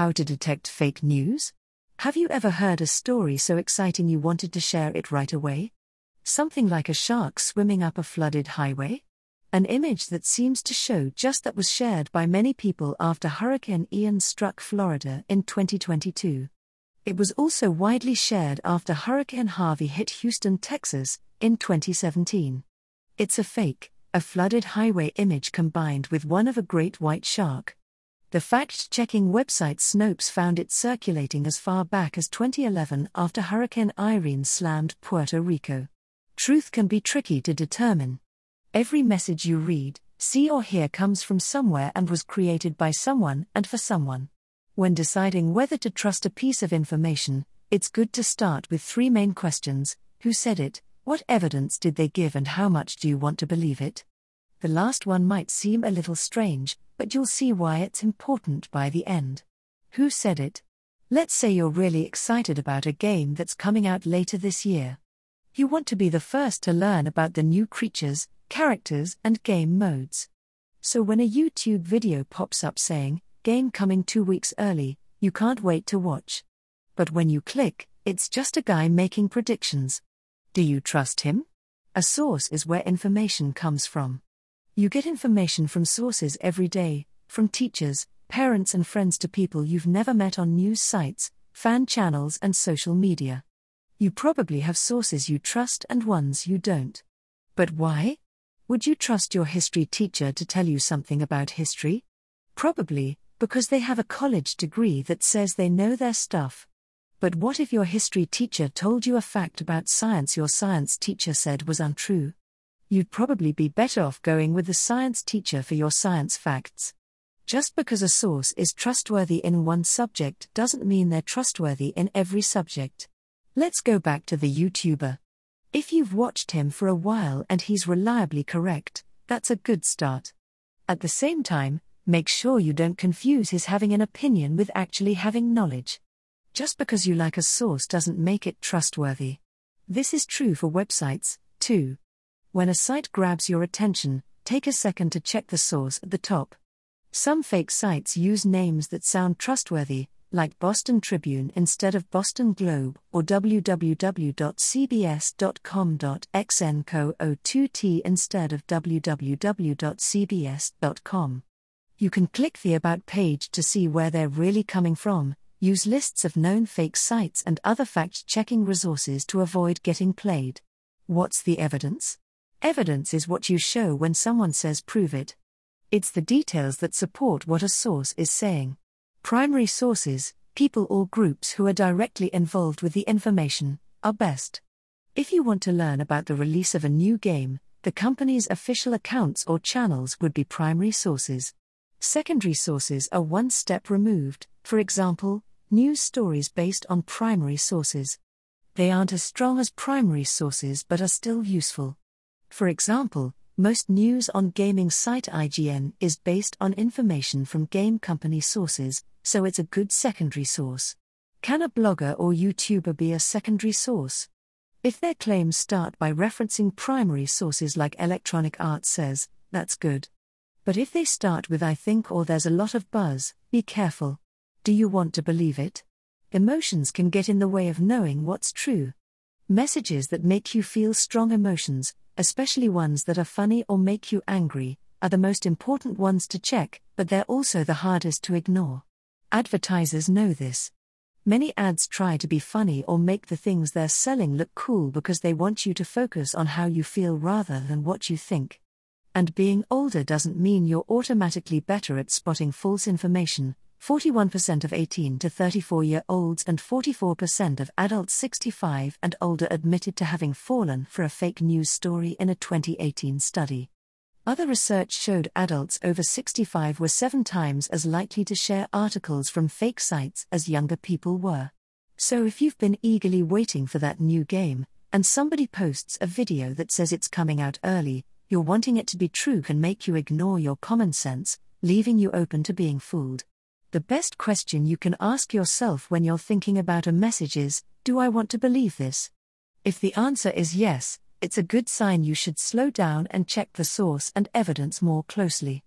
How to detect fake news? Have you ever heard a story so exciting you wanted to share it right away? Something like a shark swimming up a flooded highway? An image that seems to show just that was shared by many people after Hurricane Ian struck Florida in 2022. It was also widely shared after Hurricane Harvey hit Houston, Texas, in 2017. It's a fake, a flooded highway image combined with one of a great white shark. The fact checking website Snopes found it circulating as far back as 2011 after Hurricane Irene slammed Puerto Rico. Truth can be tricky to determine. Every message you read, see, or hear comes from somewhere and was created by someone and for someone. When deciding whether to trust a piece of information, it's good to start with three main questions Who said it? What evidence did they give, and how much do you want to believe it? The last one might seem a little strange, but you'll see why it's important by the end. Who said it? Let's say you're really excited about a game that's coming out later this year. You want to be the first to learn about the new creatures, characters, and game modes. So when a YouTube video pops up saying, Game coming two weeks early, you can't wait to watch. But when you click, it's just a guy making predictions. Do you trust him? A source is where information comes from. You get information from sources every day, from teachers, parents, and friends to people you've never met on news sites, fan channels, and social media. You probably have sources you trust and ones you don't. But why? Would you trust your history teacher to tell you something about history? Probably, because they have a college degree that says they know their stuff. But what if your history teacher told you a fact about science your science teacher said was untrue? You'd probably be better off going with the science teacher for your science facts. Just because a source is trustworthy in one subject doesn't mean they're trustworthy in every subject. Let's go back to the YouTuber. If you've watched him for a while and he's reliably correct, that's a good start. At the same time, make sure you don't confuse his having an opinion with actually having knowledge. Just because you like a source doesn't make it trustworthy. This is true for websites, too. When a site grabs your attention, take a second to check the source at the top. Some fake sites use names that sound trustworthy, like Boston Tribune instead of Boston Globe or www.cbs.com.xnco02t instead of www.cbs.com. You can click the About page to see where they're really coming from, use lists of known fake sites and other fact checking resources to avoid getting played. What's the evidence? Evidence is what you show when someone says prove it. It's the details that support what a source is saying. Primary sources, people or groups who are directly involved with the information, are best. If you want to learn about the release of a new game, the company's official accounts or channels would be primary sources. Secondary sources are one step removed, for example, news stories based on primary sources. They aren't as strong as primary sources but are still useful. For example, most news on gaming site IGN is based on information from game company sources, so it's a good secondary source. Can a blogger or YouTuber be a secondary source? If their claims start by referencing primary sources like Electronic Arts says, that's good. But if they start with I think or there's a lot of buzz, be careful. Do you want to believe it? Emotions can get in the way of knowing what's true. Messages that make you feel strong emotions, especially ones that are funny or make you angry, are the most important ones to check, but they're also the hardest to ignore. Advertisers know this. Many ads try to be funny or make the things they're selling look cool because they want you to focus on how you feel rather than what you think. And being older doesn't mean you're automatically better at spotting false information, 41% of 18 to 34 year olds and 44% of adults 65 and older admitted to having fallen for a fake news story in a 2018 study. Other research showed adults over 65 were seven times as likely to share articles from fake sites as younger people were. So if you've been eagerly waiting for that new game, and somebody posts a video that says it's coming out early, you're wanting it to be true can make you ignore your common sense, leaving you open to being fooled. The best question you can ask yourself when you're thinking about a message is Do I want to believe this? If the answer is yes, it's a good sign you should slow down and check the source and evidence more closely.